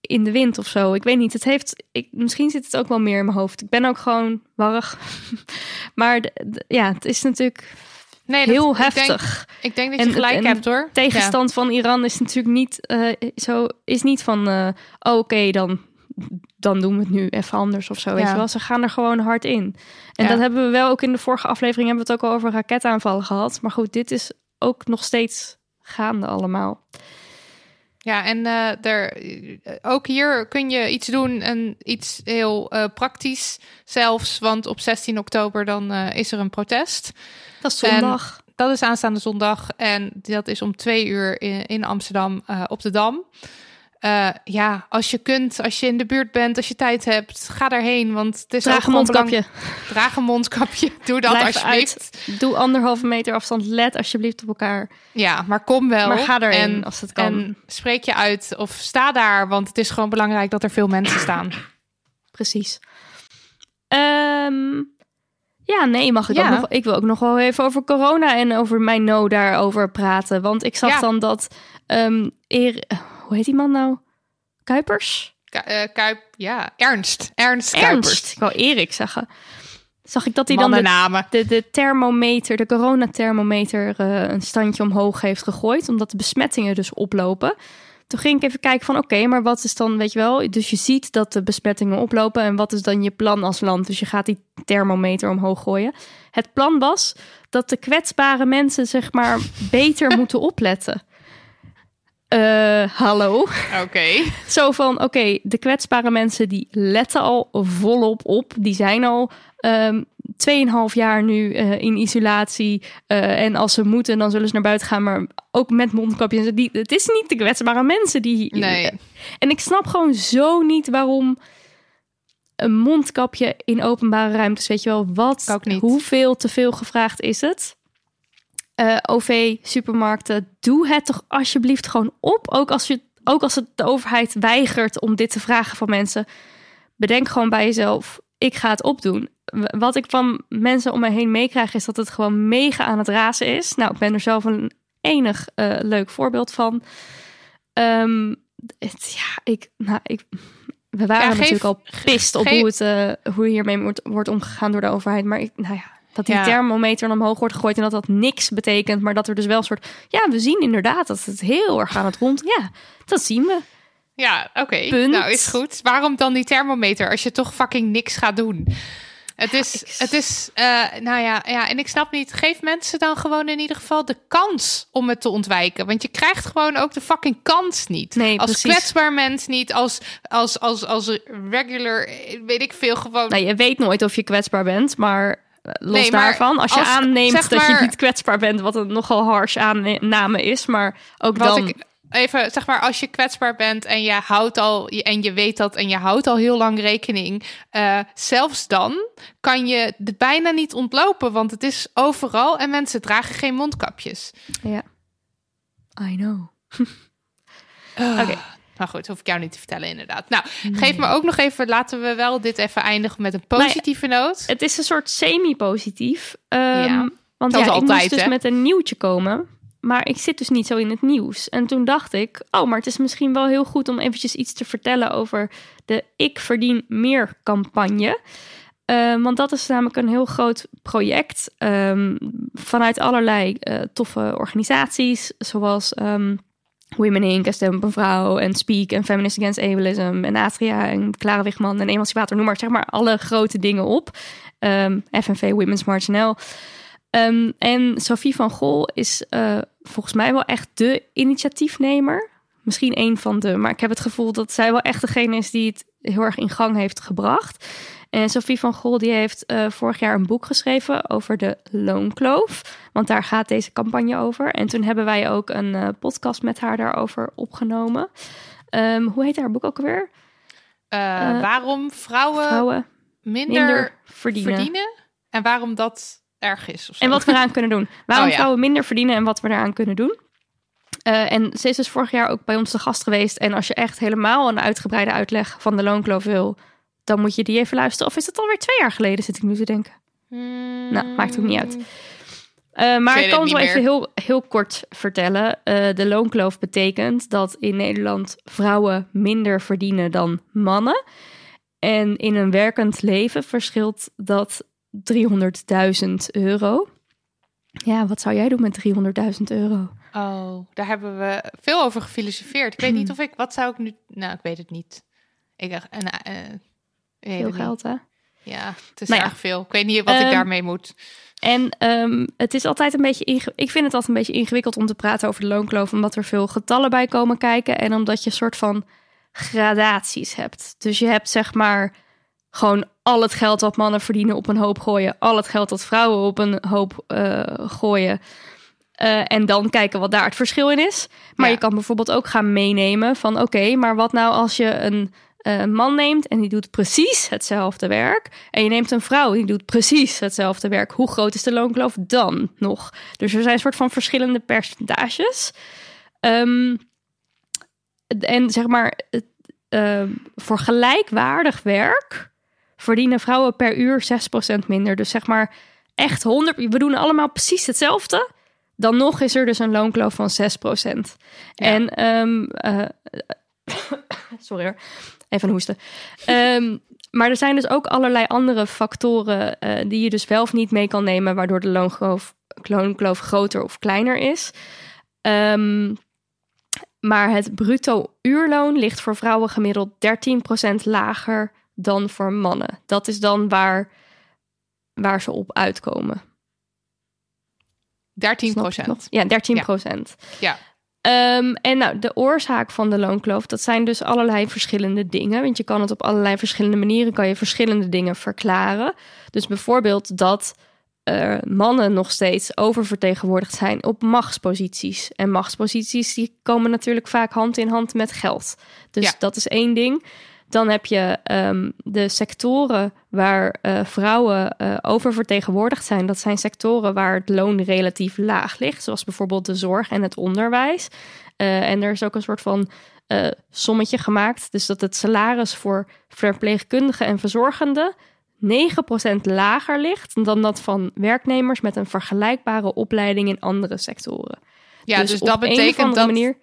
in de wind of zo. Ik weet niet. Het heeft. Ik, misschien zit het ook wel meer in mijn hoofd. Ik ben ook gewoon warrig. maar ja, het is natuurlijk nee, dat, heel heftig. Ik denk, ik denk dat je en, gelijk en hebt hoor. Tegenstand ja. van Iran is natuurlijk niet uh, zo. Is niet van. oh, oké, okay, dan dan doen we het nu even anders of zo. Weet Ja. je wel? Ze gaan er gewoon hard in. En Ja. dat hebben we wel ook in de vorige aflevering hebben we het ook al over raketaanvallen gehad. Maar goed, dit is ook nog steeds gaande allemaal. Ja, en eh, er, eh, ook hier kun je iets doen en iets heel eh, praktisch zelfs. Want op 16 oktober dan is er een protest. Dat is En- zondag. Dat is aanstaande zondag en dat is om twee uur in, in Amsterdam op de Dam. Eh, ja, als je kunt, als je in de buurt bent, als je tijd hebt, ga daarheen. Want het is Draag een mondkapje. belang- Draag een mondkapje. Doe dat Blijf alsjeblieft. Doe anderhalve meter afstand. Let alsjeblieft op elkaar. Ja, maar kom wel. Maar ga erheen en, als het kan. En spreek je uit of sta daar, want het is gewoon belangrijk dat er veel mensen staan. Precies. Ehm, ja, nee, mag ik Ja. ook nog... Ik wil ook nog wel even over corona en over mijn no daarover praten. Want ik zag Ja. dan dat... ehm Eer- hoe heet die man nou? Kuipers? Ku- eh, Kuip, ja, Ernst. Ernst Ernst. Kuipers. Ik wou Erik zeggen. Zag ik dat hij dan de, de thermometer, de coronathermometer, eh een standje omhoog heeft gegooid. Omdat de besmettingen dus oplopen. Toen ging ik even kijken van oké, maar wat is dan, weet je wel... Dus je ziet dat de besmettingen oplopen. En wat is dan je plan als land? Dus je gaat die thermometer omhoog gooien. Het plan was dat de kwetsbare mensen zeg maar beter moeten opletten. Eh, hallo? Oké. Zo van, oké, de kwetsbare mensen die letten al volop op. Die zijn al ehm 2,5 jaar nu eh, in isolatie. Eh, en als ze moeten, dan zullen ze naar buiten gaan. Maar ook met mondkapjes. Die, het is niet de kwetsbare mensen die... Nee. En ik snap gewoon zo niet waarom een mondkapje in openbare ruimtes, weet je wel, wat, hoeveel te veel gevraagd is het? Eh, OV, supermarkten, doe het toch alsjeblieft gewoon op. Ook als, je, ook als het de overheid weigert om dit te vragen van mensen. Bedenk gewoon bij jezelf, ik ga het opdoen. Wat ik van mensen om me heen meekrijg, is dat het gewoon mega aan het razen is. Nou, ik ben er zelf een enig eh, leuk voorbeeld van. Ehm, het, ja, ik, nou, ik, we waren Ja, geef- natuurlijk al pist op geef- hoe, het, eh, hoe hiermee wordt, wordt omgegaan door de overheid. Maar ik, nou ja, dat die Ja. thermometer omhoog wordt gegooid en dat dat niks betekent. Maar dat er dus wel een soort, ja, we zien inderdaad dat het heel erg aan het rond. Ja, dat zien we. Ja, oké. Punt. Nou, is goed. Waarom dan die thermometer als je toch fucking niks gaat doen? Het is, ik- het is, eh, nou ja, ja, en ik snap niet. Geef mensen dan gewoon in ieder geval de kans om het te ontwijken. Want je krijgt gewoon ook de fucking kans niet. Nee, als precies. kwetsbaar mens niet, als, als, als, als regular, eh, weet ik veel, gewoon. Nou, je weet nooit of je kwetsbaar bent, maar los Nee, maar daarvan, als je als- aanneemt zeg dat je niet kwetsbaar bent, wat een nogal harsh aanname is, maar ook Wat dan. ik even zeg maar, als je kwetsbaar bent en je houdt al en je weet dat en je houdt al heel lang rekening, eh, zelfs dan kan je er bijna niet ontlopen, want het is overal en mensen dragen geen mondkapjes. Ja. I know. Oké. Nou goed, hoef ik jou niet te vertellen inderdaad. Nou, geef me ook nog even, laten we wel dit even eindigen met een positieve noot. Het is een soort semi-positief. Ehm, Ja, want ja, is ik altijd, moest dus met een nieuwtje komen. Maar ik zit dus niet zo in het nieuws. En toen dacht ik, oh, maar het is misschien wel heel goed om eventjes iets te vertellen over de Ik Verdien Meer campagne. Ehm, want dat is namelijk een heel groot project ehm, vanuit allerlei eh, toffe organisaties, zoals Women Inc. en Stem een Vrouw en Speak en Feminist Against Ableism en Atria en Clara Wigman en Emancipator, noem maar zeg maar alle grote dingen op. Ehm, FNV Women's March NL. Ehm, en Sophie van Gol is eh, volgens mij wel echt de initiatiefnemer. Misschien een van de, maar ik heb het gevoel dat zij wel echt degene is die het heel erg in gang heeft gebracht. En Sophie van Gol die heeft eh, vorig jaar een boek geschreven over de loonkloof. Want daar gaat deze campagne over. En toen hebben wij ook een eh, podcast met haar daarover opgenomen. Ehm, hoe heet haar boek ook alweer? Eh, waarom vrouwen, Vrouwen minder, minder verdienen. verdienen en waarom dat erg is. En wat we eraan kunnen doen. Waarom Oh ja. vrouwen minder verdienen en wat we eraan kunnen doen. En ze is dus vorig jaar ook bij ons te gast geweest. En als je echt helemaal een uitgebreide uitleg van de loonkloof wil, dan moet je die even luisteren. Of is het alweer twee jaar geleden, zit ik nu te denken. Hmm. Nou, maakt ook niet uit. Eh, maar ik kan het wel even heel, heel kort vertellen. Eh, de loonkloof betekent dat in Nederland vrouwen minder verdienen dan mannen. En in een werkend leven verschilt dat 300.000 euro. Ja, wat zou jij doen met 300.000 euro? Oh, daar hebben we veel over gefilosofeerd. Ik weet niet of ik, wat zou ik nu, nou, ik weet het niet. Ik dacht, en, eh, Veel geld, hè? Ja, het is Nou ja. erg veel. Ik weet niet wat ik Ehm, daarmee moet. En ehm, het is altijd een beetje. Ik vind het altijd een beetje ingewikkeld om te praten over de loonkloof, omdat er veel getallen bij komen kijken en omdat je een soort van gradaties hebt. Dus je hebt zeg maar gewoon al het geld dat mannen verdienen op een hoop gooien, al het geld dat vrouwen op een hoop eh, gooien. Eh, en dan kijken wat daar het verschil in is. Maar Ja. je kan bijvoorbeeld ook gaan meenemen van oké, maar wat nou als je een eh, man neemt en die doet precies hetzelfde werk. En je neemt een vrouw die doet precies hetzelfde werk. Hoe groot is de loonkloof dan nog? Dus er zijn een soort van verschillende percentages. Ehm, en zeg maar, ehm, voor gelijkwaardig werk verdienen vrouwen per uur 6% minder. Dus zeg maar echt 100, we doen allemaal precies hetzelfde. Dan nog is er dus een loonkloof van 6%. En ehm, eh, sorry hoor, even hoesten. Ehm, maar er zijn dus ook allerlei andere factoren eh, die je dus wel of niet mee kan nemen, waardoor de loonkloof, loonkloof groter of kleiner is. Ehm, maar het bruto uurloon ligt voor vrouwen gemiddeld 13% lager dan voor mannen. Dat is dan waar, waar ze op uitkomen. 13 Snap je het nog? procent. Ja, 13 procent. Ja. Ehm, en nou, de oorzaak van de loonkloof, dat zijn dus allerlei verschillende dingen. Want je kan het op allerlei verschillende manieren, kan je verschillende dingen verklaren. Dus bijvoorbeeld dat eh, mannen nog steeds oververtegenwoordigd zijn op machtsposities. En machtsposities die komen natuurlijk vaak hand in hand met geld. Dus Ja. dat is één ding. Dan heb je ehm, de sectoren waar eh, vrouwen eh, oververtegenwoordigd zijn. Dat zijn sectoren waar het loon relatief laag ligt, zoals bijvoorbeeld de zorg en het onderwijs. Eh, en er is ook een soort van sommetje gemaakt. Dus dat het salaris voor verpleegkundigen en verzorgenden 9% lager ligt dan dat van werknemers met een vergelijkbare opleiding in andere sectoren. Ja, dus, op dat betekent dat, manier.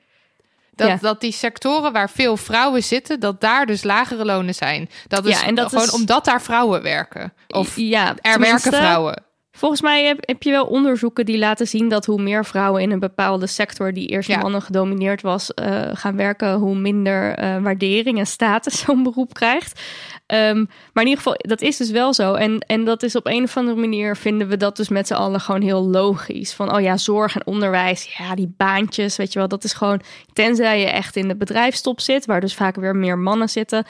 Dat, ja. dat die sectoren waar veel vrouwen zitten, dat daar dus lagere lonen zijn. Dat is Ja, en dat gewoon is- omdat daar vrouwen werken. Of ja, er werken vrouwen. Volgens mij heb, heb je wel onderzoeken die laten zien dat hoe meer vrouwen in een bepaalde sector die eerst Ja. mannen gedomineerd was, eh, gaan werken, hoe minder eh, waardering en status zo'n beroep krijgt. Ehm, maar in ieder geval, dat is dus wel zo. En, en dat is op een of andere manier vinden we dat dus met z'n allen gewoon heel logisch. Van, oh ja, zorg en onderwijs, ja, die baantjes, weet je wel, dat is gewoon, tenzij je echt in de bedrijfstop zit, waar dus vaak weer meer mannen zitten,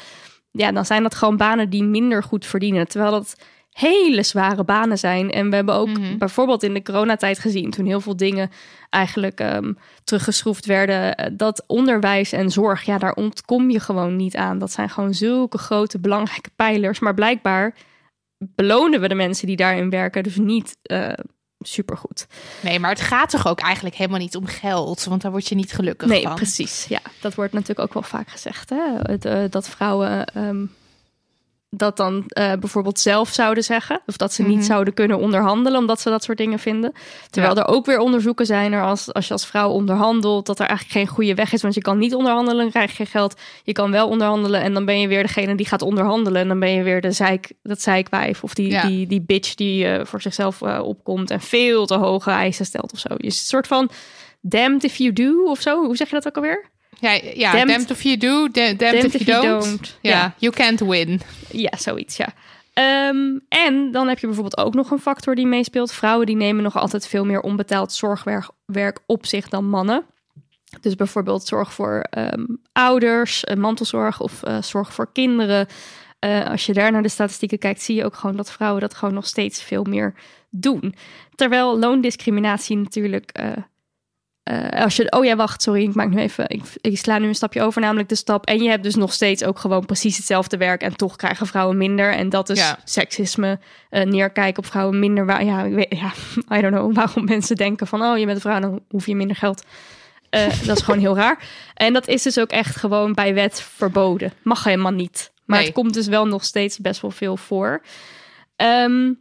ja, dan zijn dat gewoon banen die minder goed verdienen. Terwijl dat hele zware banen zijn. En we hebben ook Mhm. bijvoorbeeld in de coronatijd gezien, toen heel veel dingen eigenlijk ehm, teruggeschroefd werden, eh, dat onderwijs en zorg, ja, daar ontkom je gewoon niet aan. Dat zijn gewoon zulke grote belangrijke pijlers. Maar blijkbaar belonen we de mensen die daarin werken dus niet eh supergoed. Nee, maar het gaat toch ook eigenlijk helemaal niet om geld, want daar word je niet gelukkig Nee, van. precies. Ja, dat wordt natuurlijk ook wel vaak gezegd. Hè? Eh, dat vrouwen ehm, dat dan eh, bijvoorbeeld zelf zouden zeggen. Of dat ze Mhm. niet zouden kunnen onderhandelen omdat ze dat soort dingen vinden. Terwijl Ja. er ook weer onderzoeken zijn er als, als je als vrouw onderhandelt, dat er eigenlijk geen goede weg is. Want je kan niet onderhandelen, dan krijg je geen geld. Je kan wel onderhandelen en dan ben je weer degene die gaat onderhandelen. En dan ben je weer de zeik, dat zeikwijf of die, Ja. die, die bitch die eh, voor zichzelf eh, opkomt en veel te hoge eisen stelt of zo. Je is een soort van damned if you do of zo. Hoe zeg je dat ook alweer? Ja, ja Damned- damned, if you do, da- damned, if you don't. Ja, you can't win. Ja, zoiets, ja. Ehm, en dan heb je bijvoorbeeld ook nog een factor die meespeelt. Vrouwen die nemen nog altijd veel meer onbetaald zorgwerk werk op zich dan mannen. Dus bijvoorbeeld zorg voor ehm, ouders, eh, mantelzorg of eh, zorg voor kinderen. Eh, als je daar naar de statistieken kijkt, zie je ook gewoon dat vrouwen dat gewoon nog steeds veel meer doen. Terwijl loondiscriminatie natuurlijk. Eh, als je, oh ja, wacht, sorry, ik maak nu even, ik, ik sla nu een stapje over, namelijk de stap. En je hebt dus nog steeds ook gewoon precies hetzelfde werk en toch krijgen vrouwen minder. En dat is Ja. seksisme, eh, neerkijken op vrouwen minder. Waar, ja, ik weet, ja, I don't know waarom mensen denken van, oh, je bent een vrouw, dan hoef je minder geld. Eh, dat is gewoon heel raar. En dat is dus ook echt gewoon bij wet verboden. Mag helemaal niet. Maar Nee. het komt dus wel nog steeds best wel veel voor. Ehm,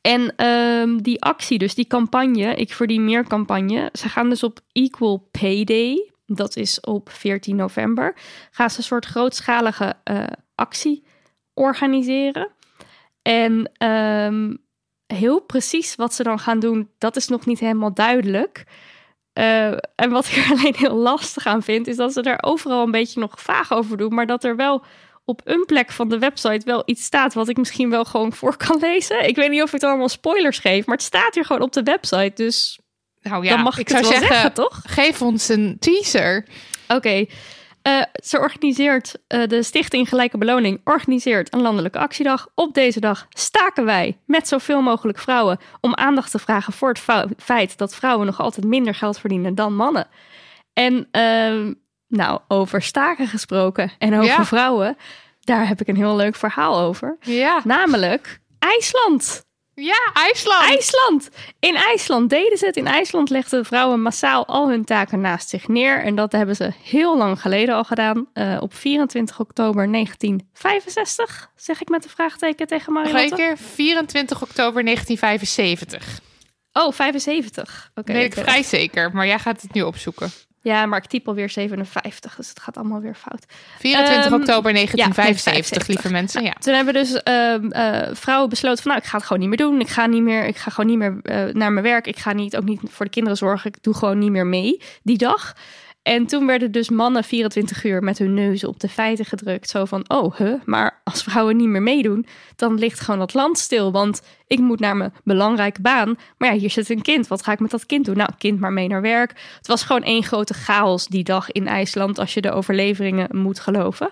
en ehm, die actie, dus die campagne, Ik Verdien Meer campagne, ze gaan dus op Equal Pay Day, dat is op 14 november, gaan ze een soort grootschalige eh, actie organiseren. En ehm, heel precies wat ze dan gaan doen, dat is nog niet helemaal duidelijk. Eh, en wat ik er alleen heel lastig aan vind, is dat ze daar overal een beetje nog vaag over doen, maar dat er wel op een plek van de website wel iets staat wat ik misschien wel gewoon voor kan lezen. Ik weet niet of ik het allemaal spoilers geef, maar het staat hier gewoon op de website. Dus Nou ja, dan mag ik, ik het zou wel zeggen, zeggen, toch? geef ons een teaser. Oké. Eh, ze organiseert, eh, de Stichting Gelijke Beloning organiseert een landelijke actiedag. Op deze dag staken wij met zoveel mogelijk vrouwen om aandacht te vragen voor het feit dat vrouwen nog altijd minder geld verdienen dan mannen. En ehm, nou, over staken gesproken en over Ja. vrouwen, daar heb ik een heel leuk verhaal over. Ja, Namelijk IJsland. ja IJsland. IJsland! In IJsland deden ze het. In IJsland legden vrouwen massaal al hun taken naast zich neer. En dat hebben ze heel lang geleden al gedaan. Eh, op 24 oktober 1965, zeg ik met een vraagteken tegen Nog een Marilotte. keer, 24 oktober 1975. Oh, 75. Oké. ik vrij zeker, maar jij gaat het nu opzoeken. Ja, maar ik typ alweer 57, dus het gaat allemaal weer fout. 24 Ehm, oktober ja, 1975, lieve 1975. mensen. Ja. Toen hebben dus ehm, eh, vrouwen besloten van nou, ik ga het gewoon niet meer doen. Ik ga niet meer, ik ga gewoon niet meer eh, naar mijn werk. Ik ga niet, ook niet voor de kinderen zorgen. Ik doe gewoon niet meer mee die dag. En toen werden dus mannen 24 uur met hun neuzen op de feiten gedrukt. Zo van, oh, huh, maar als vrouwen niet meer meedoen, dan ligt gewoon dat land stil. Want ik moet naar mijn belangrijke baan. Maar ja, hier zit een kind. Wat ga ik met dat kind doen? Nou, kind maar mee naar werk. Het was gewoon één grote chaos die dag in IJsland, als je de overleveringen moet geloven.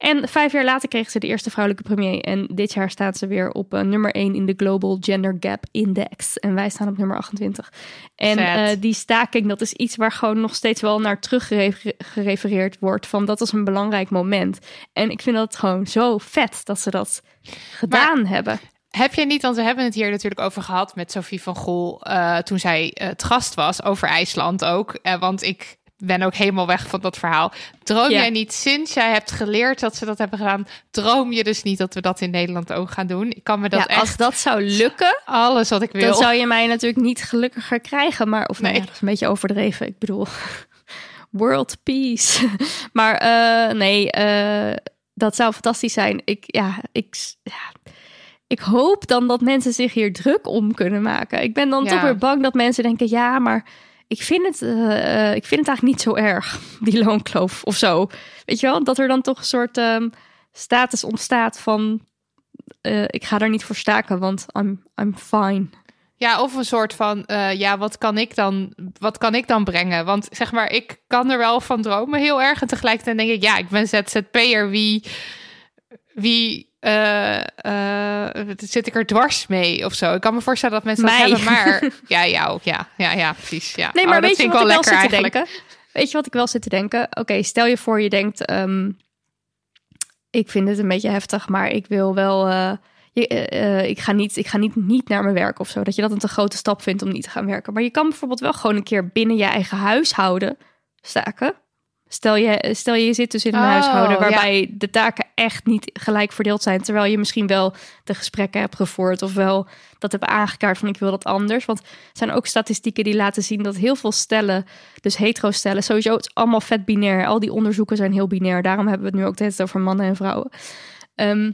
En vijf jaar later kregen ze de eerste vrouwelijke premier. En dit jaar staat ze weer op eh, nummer 1 in de Global Gender Gap Index. En wij staan op nummer 28. En eh, die staking, dat is iets waar gewoon nog steeds wel naar teruggerefereerd wordt. Van dat was een belangrijk moment. En ik vind dat gewoon zo vet dat ze dat gedaan hebben. Heb je niet, want we hebben het hier natuurlijk over gehad met Sophie van Gool eh, toen zij het gast was over IJsland ook. Want ik ben ook helemaal weg van dat verhaal. Droom Ja. jij niet sinds jij hebt geleerd dat ze dat hebben gedaan, droom je dus niet dat we dat in Nederland ook gaan doen? Ik kan me dat ja, echt als dat zou lukken, alles wat ik wil. dan zou je mij natuurlijk niet gelukkiger krijgen. Maar, of nee, Nee. dat is een beetje overdreven. Ik bedoel, world peace. maar eh, nee, eh, dat zou fantastisch zijn. Ik, ja, ik, ja, ik hoop dan dat mensen zich hier druk om kunnen maken. Ik ben dan Ja. toch weer bang dat mensen denken, ja, maar ik vind het, eh, eh, ik vind het eigenlijk niet zo erg, die loonkloof of zo. Weet je wel, dat er dan toch een soort ehm, status ontstaat van, eh, ik ga er niet voor staken, want I'm, I'm fine. Ja, of een soort van, ja, wat kan ik dan, wat kan ik dan brengen? Want zeg maar, ik kan er wel van dromen heel erg. En tegelijkertijd denk ik, ja, ik ben ZZP'er. Wie, wie eh, eh, zit ik er dwars mee of zo? Ik kan me voorstellen dat mensen Mij. dat hebben, maar ja, ja, ook, ja, ja, ja, precies. Ja. Nee, Oh, maar dat weet je vind wat ik wel wel lekker zit te eigenlijk. denken? Weet je wat ik wel zit te denken? Oké, stel je voor je denkt, ehm, ik vind het een beetje heftig, maar ik wil wel, eh, je, ik ga, niet, ik ga niet, niet naar mijn werk of zo. Dat je dat een te grote stap vindt om niet te gaan werken. Maar je kan bijvoorbeeld wel gewoon een keer binnen je eigen huishouden staken. Stel je, stel je zit dus in een Oh, huishouden ja. waarbij de taken echt niet gelijk verdeeld zijn. Terwijl je misschien wel de gesprekken hebt gevoerd of wel dat hebt aangekaart van ik wil dat anders. Want er zijn ook statistieken die laten zien dat heel veel stellen, dus hetero stellen, sowieso het is allemaal vet binair. Al die onderzoeken zijn heel binair. Daarom hebben we het nu ook tijd over mannen en vrouwen. Ehm,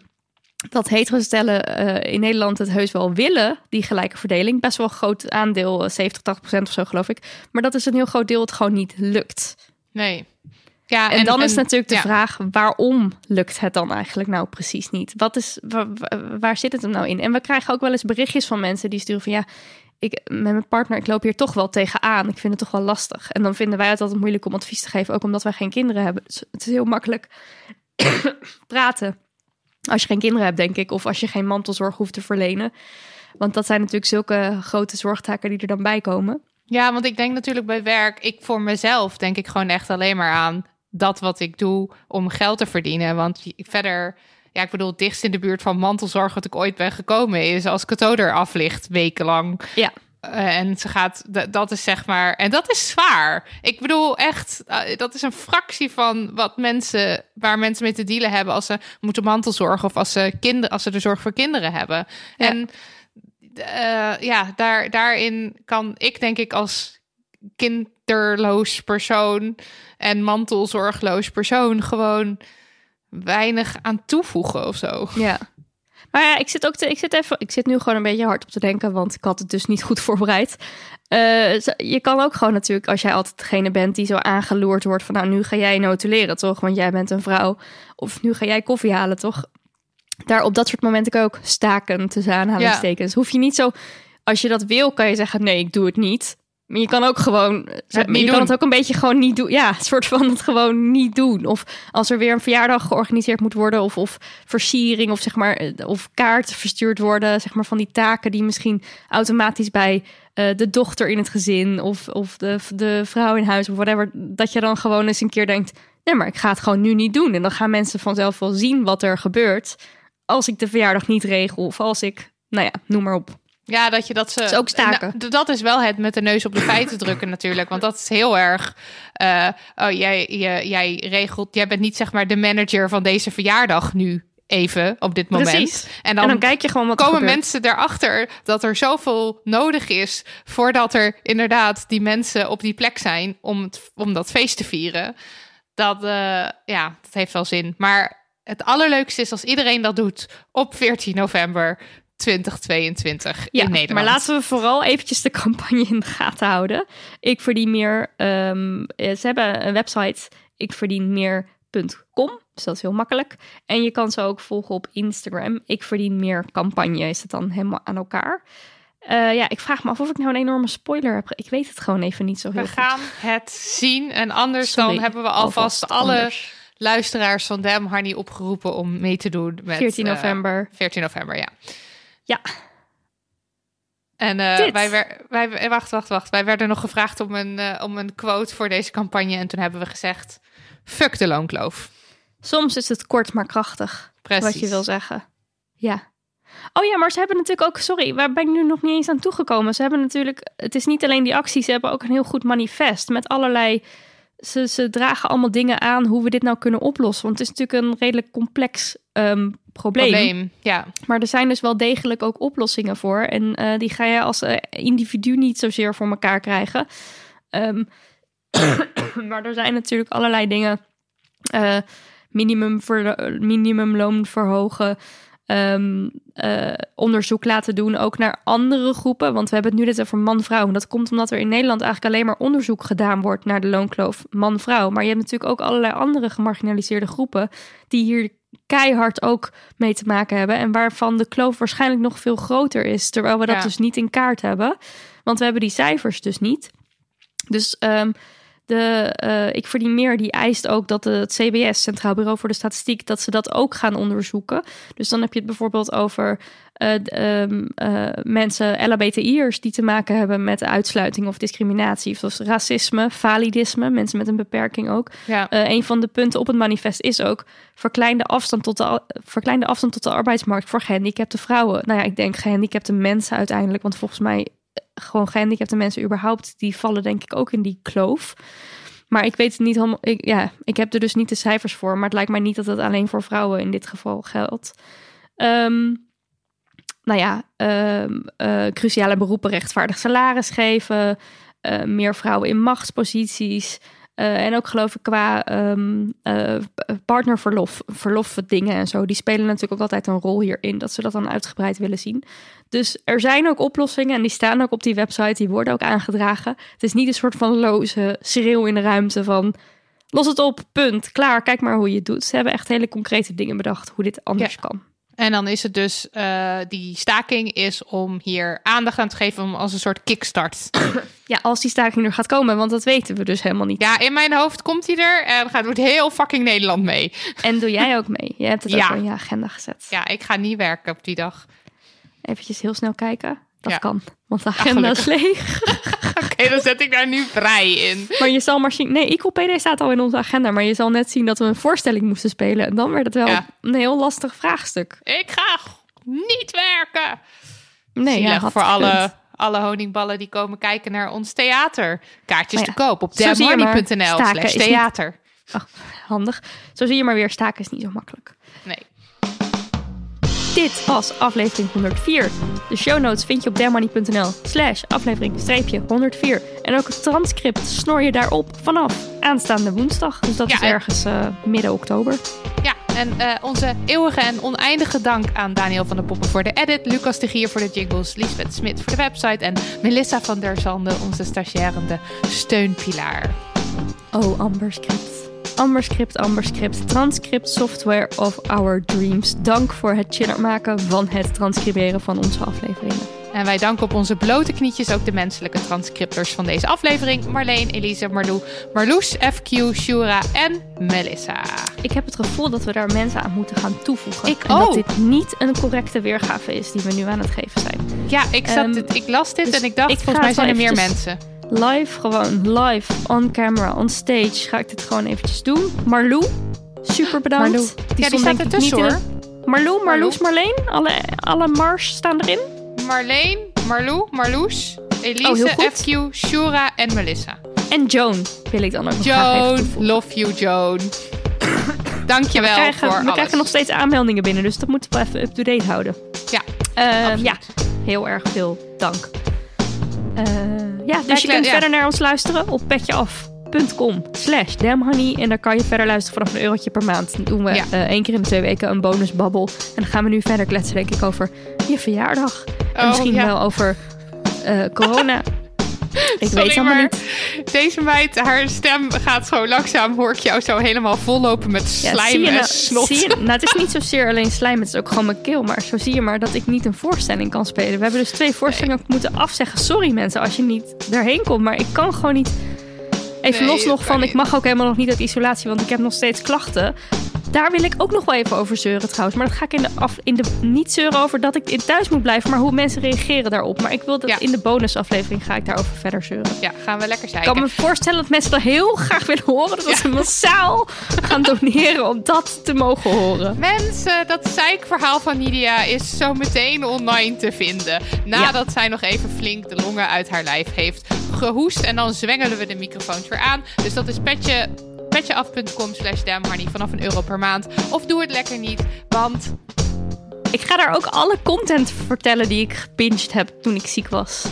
dat hetero stellen eh, in Nederland het heus wel willen, die gelijke verdeling. Best wel een groot aandeel, eh, 70, 80 procent of zo geloof ik. Maar dat is een heel groot deel het gewoon niet lukt. Nee. Ja, En, dan is natuurlijk de ja. vraag, waarom lukt het dan eigenlijk nou precies niet? Wat is, waar, waar- waar zit het hem nou in? En we krijgen ook wel eens berichtjes van mensen die sturen van ja, ik, met mijn partner, ik loop hier toch wel tegenaan. Ik vind het toch wel lastig. En dan vinden wij het altijd moeilijk om advies te geven, ook omdat wij geen kinderen hebben. Dus het is heel makkelijk praten als je geen kinderen hebt, denk ik. Of als je geen mantelzorg hoeft te verlenen. Want dat zijn natuurlijk zulke grote zorgtaken die er dan bij komen. Ja, want ik denk natuurlijk bij werk, ik voor mezelf denk ik gewoon echt alleen maar aan dat wat ik doe om geld te verdienen. Want verder, ja, ik bedoel, het dichtst in de buurt van mantelzorg wat ik ooit ben gekomen is als Cato er af ligt wekenlang. Ja. Eh, en ze gaat, dat is zeg maar, en dat is zwaar. Ik bedoel echt, eh, dat is een fractie van wat mensen, waar mensen mee te dealen hebben als ze moeten mantelzorgen of als ze kinderen, als ze de zorg voor kinderen hebben. Ja. En eh, ja, daar, daarin kan ik denk ik als kinderloos persoon en mantelzorgloos persoon gewoon weinig aan toevoegen of zo. Ja. Maar ja, ik zit ook te, ik zit even, ik zit nu gewoon een beetje hard op te denken, want ik had het dus niet goed voorbereid. Eh, je kan ook gewoon natuurlijk, als jij altijd degene bent die zo aangeloerd wordt van, nou nu ga jij notuleren, toch? Want jij bent een vrouw. Of nu ga jij koffie halen, toch? Daar op dat soort momenten ook staken tussen aanhalingstekens. Hoef je niet zo, als je dat wil, kan je zeggen, nee, ik doe het niet. Maar je kan ook gewoon, Het je kan het ook een beetje gewoon niet doen. Ja, een soort van het gewoon niet doen. Of als er weer een verjaardag georganiseerd moet worden, of, of versiering, of zeg maar, eh, of kaarten verstuurd worden, zeg maar van die taken die misschien automatisch bij eh, de dochter in het gezin of, of de, de vrouw in huis of whatever, dat je dan gewoon eens een keer denkt, nee, maar ik ga het gewoon nu niet doen. En dan gaan mensen vanzelf wel zien wat er gebeurt als ik de verjaardag niet regel of als ik, nou ja, noem maar op. Ja, dat je dat ze. is ook staken. Nou, dat is wel het met de neus op de feiten drukken, natuurlijk. Want dat is heel erg. eh, oh, jij, jij, jij regelt. Jij bent niet zeg maar de manager van deze verjaardag nu even op dit moment. Precies. En dan, en dan kijk je gewoon wat komen mensen erachter dat er zoveel nodig is voordat er inderdaad die mensen op die plek zijn om, het, om dat feest te vieren. Dat, eh, ja, dat heeft wel zin. Maar het allerleukste is als iedereen dat doet op 14 november 2022 Ja, in Nederland. maar laten we vooral eventjes de campagne in de gaten houden. Ik verdien meer. ehm, eh, ze hebben een website ikverdienmeer.com. Dus dat is heel makkelijk. En je kan ze ook volgen op Instagram. Ik verdien meer campagne is het dan helemaal aan elkaar. Eh, ja, ik vraag me af of ik nou een enorme spoiler heb. Ik weet het gewoon even niet zo heel We goed. gaan het zien. En anders Sorry, dan hebben we alvast, alvast alle anders. Luisteraars van Dem Harney opgeroepen om mee te doen met 14 eh, november. 14 november, ja. Ja. En eh, wij, wer- wij, eh, wacht, wacht, wacht. Wij werden nog gevraagd om een, om een quote voor deze campagne. En toen hebben we gezegd: fuck de loonkloof. Soms is het kort maar krachtig. Precies. Wat je wil zeggen. Ja. Oh ja, maar ze hebben natuurlijk ook, sorry, waar ben ik nu nog niet eens aan toegekomen? Ze hebben natuurlijk, het is niet alleen die acties, ze hebben ook een heel goed manifest met allerlei, ze, ze dragen allemaal dingen aan hoe we dit nou kunnen oplossen. Want het is natuurlijk een redelijk complex ehm, probleem. Probleem. Ja. Maar er zijn dus wel degelijk ook oplossingen voor. En eh, die ga je als eh, individu niet zozeer voor elkaar krijgen. Ehm, maar er zijn natuurlijk allerlei dingen. eh minimum minimumloon verhogen. Ehm, eh, onderzoek laten doen, ook naar andere groepen. Want we hebben het nu net over man-vrouw. En Dat komt omdat er in Nederland eigenlijk alleen maar onderzoek gedaan wordt naar de loonkloof man-vrouw. Maar je hebt natuurlijk ook allerlei andere gemarginaliseerde groepen die hier keihard ook mee te maken hebben. En waarvan de kloof waarschijnlijk nog veel groter is. Terwijl we dat Ja. dus niet in kaart hebben. Want we hebben die cijfers dus niet. Dus ehm, de, eh, ik verdien meer, die eist ook dat het CBS, Centraal Bureau voor de Statistiek, dat ze dat ook gaan onderzoeken. Dus dan heb je het bijvoorbeeld over eh, ehm, eh, mensen, LHBTI'ers, die te maken hebben met uitsluiting of discriminatie, of racisme, validisme, mensen met een beperking ook. ja. Een van de punten op het manifest is ook verkleinde afstand tot de, verkleinde afstand tot de arbeidsmarkt voor gehandicapte vrouwen. Nou ja, ik denk gehandicapte mensen uiteindelijk, want volgens mij gewoon gehandicapte mensen überhaupt, die vallen denk ik ook in die kloof. Maar ik weet het niet helemaal. Ik, ja, ik heb er dus niet de cijfers voor, maar het lijkt mij niet dat het alleen voor vrouwen in dit geval geldt. Ehm, nou ja, ehm, eh, cruciale beroepen rechtvaardig salaris geven, eh, meer vrouwen in machtsposities. Eh, en ook geloof ik qua ehm, eh, partnerverlof, verlofdingen en zo, die spelen natuurlijk ook altijd een rol hierin, dat ze dat dan uitgebreid willen zien. Dus er zijn ook oplossingen en die staan ook op die website, die worden ook aangedragen. Het is niet een soort van loze schreeuw in de ruimte van los het op, punt, klaar, kijk maar hoe je het doet. Ze hebben echt hele concrete dingen bedacht hoe dit anders Ja. kan. En dan is het dus, eh, die staking is om hier aandacht aan te geven om als een soort kickstart. Ja, als die staking er gaat komen, want dat weten we dus helemaal niet. Ja, in mijn hoofd komt hij er en gaat doet heel fucking Nederland mee. En doe jij ook mee? Je hebt het Ja. ook in je agenda gezet. Ja, ik ga niet werken op die dag. Eventjes heel snel kijken. Dat Ja. kan, want de agenda is leeg. Oké, dan zet ik daar nu vrij in. Maar je zal maar zien... Nee, Equal PD staat al in onze agenda. Maar je zal net zien dat we een voorstelling moesten spelen. En dan werd het wel Ja. een heel lastig vraagstuk. Ik ga niet werken. Nee, ja, voor alle, alle honingballen die komen kijken naar ons theater. Kaartjes te koop op staken slash theater. Ach, handig. Zo zie je maar weer, staken is niet zo makkelijk. Nee. Dit was aflevering 104. De show notes vind je op dermoney.nl slash aflevering streepje 104. En ook het transcript snor je daarop vanaf aanstaande woensdag. Dus dat Ja, is en- ergens eh, midden oktober. Ja, En eh, onze eeuwige en oneindige dank aan Daniel van der Poppen voor de edit, Lucas de Gier voor de jingles, Lisbeth Smit voor de website en Melissa van der Zande, onze stagiairende steunpilaar. Oh, Amberscript. Amberscript, Amberscript, transcript software of our dreams. Dank voor het chiller maken van het transcriberen van onze afleveringen. En wij danken op onze blote knietjes ook de menselijke transcriptors van deze aflevering. Marleen, Elise, Marlou, Marloes, FQ, Shura en Melissa. Ik heb het gevoel dat we daar mensen aan moeten gaan toevoegen. Ik en dat ook. dit niet een correcte weergave is die we nu aan het geven zijn. Ja, ik, zat Ehm, dit- ik las dit dus en ik dacht, ik volgens mij zijn er meer mensen. Live, gewoon live, on camera, on stage ga ik dit gewoon eventjes doen. Marlou, super bedankt. Marlou. Ja, die staat ertussen, hoor. Marlou, Marloes, Marleen, alle, alle Mars staan erin. Marleen, Marlou, Marloes, Oh, Elise, goed. FQ, Shura en Melissa. En Joan wil ik dan ook nog graag even Joan, love you Joan. Dankjewel we krijgen, voor we alles. krijgen nog steeds aanmeldingen binnen, dus dat moeten we even up-to-date houden. Ja, Ehm, ja, heel erg veel dank. Eh, ja, dus je kunt ja. verder naar ons luisteren op petjeaf.com slash damhoney. En daar kan je verder luisteren vanaf een eurotje per maand. Dan doen we eh, één keer in de twee weken een bonusbabbel. En dan gaan we nu verder kletsen, denk ik, over je verjaardag. En Oh, misschien wel over eh, corona. ik Sorry, weet maar niet. Deze meid, haar stem gaat zo langzaam, hoor ik jou zo helemaal vollopen met slijm en nou, snot. zie je, nou, het is niet zozeer alleen slijm, het is ook gewoon mijn keel. Maar zo zie je maar dat ik niet een voorstelling kan spelen. We hebben dus twee voorstellingen moeten afzeggen. Sorry mensen als je niet erheen komt, maar ik kan gewoon niet... Even Nee, los nog van, ik mag ook helemaal nog niet uit isolatie, want ik heb nog steeds klachten. Daar wil ik ook nog wel even over zeuren trouwens. Maar dat ga ik in de, af, in de niet zeuren over dat ik in thuis moet blijven, maar hoe mensen reageren daarop. Maar ik wil dat Ja. in de bonusaflevering ga ik daarover verder zeuren. Ja, gaan we lekker Ik zeiken. kan me voorstellen dat mensen dat heel graag willen horen. Dat ze massaal gaan doneren om dat te mogen horen. Mensen, dat zeikverhaal van Nidia is zo meteen online te vinden. Nadat zij nog even flink de longen uit haar lijf heeft gehoest. En dan zwengelen we de microfoons weer aan. Dus dat is petje, petjeaf.com slash vanaf een euro per maand. Of doe het lekker niet, want Ik ga daar ook alle content vertellen die ik gepinged heb toen ik ziek was.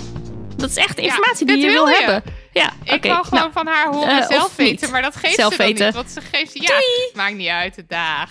Dat is echt informatie die je wil je. hebben. Ja, ik oké. wil gewoon Nou, van haar horen of zelf weten. Maar dat geeft Zelf ze dan weten. niet. Want ze geeft ze, ja, maakt niet uit, de dag.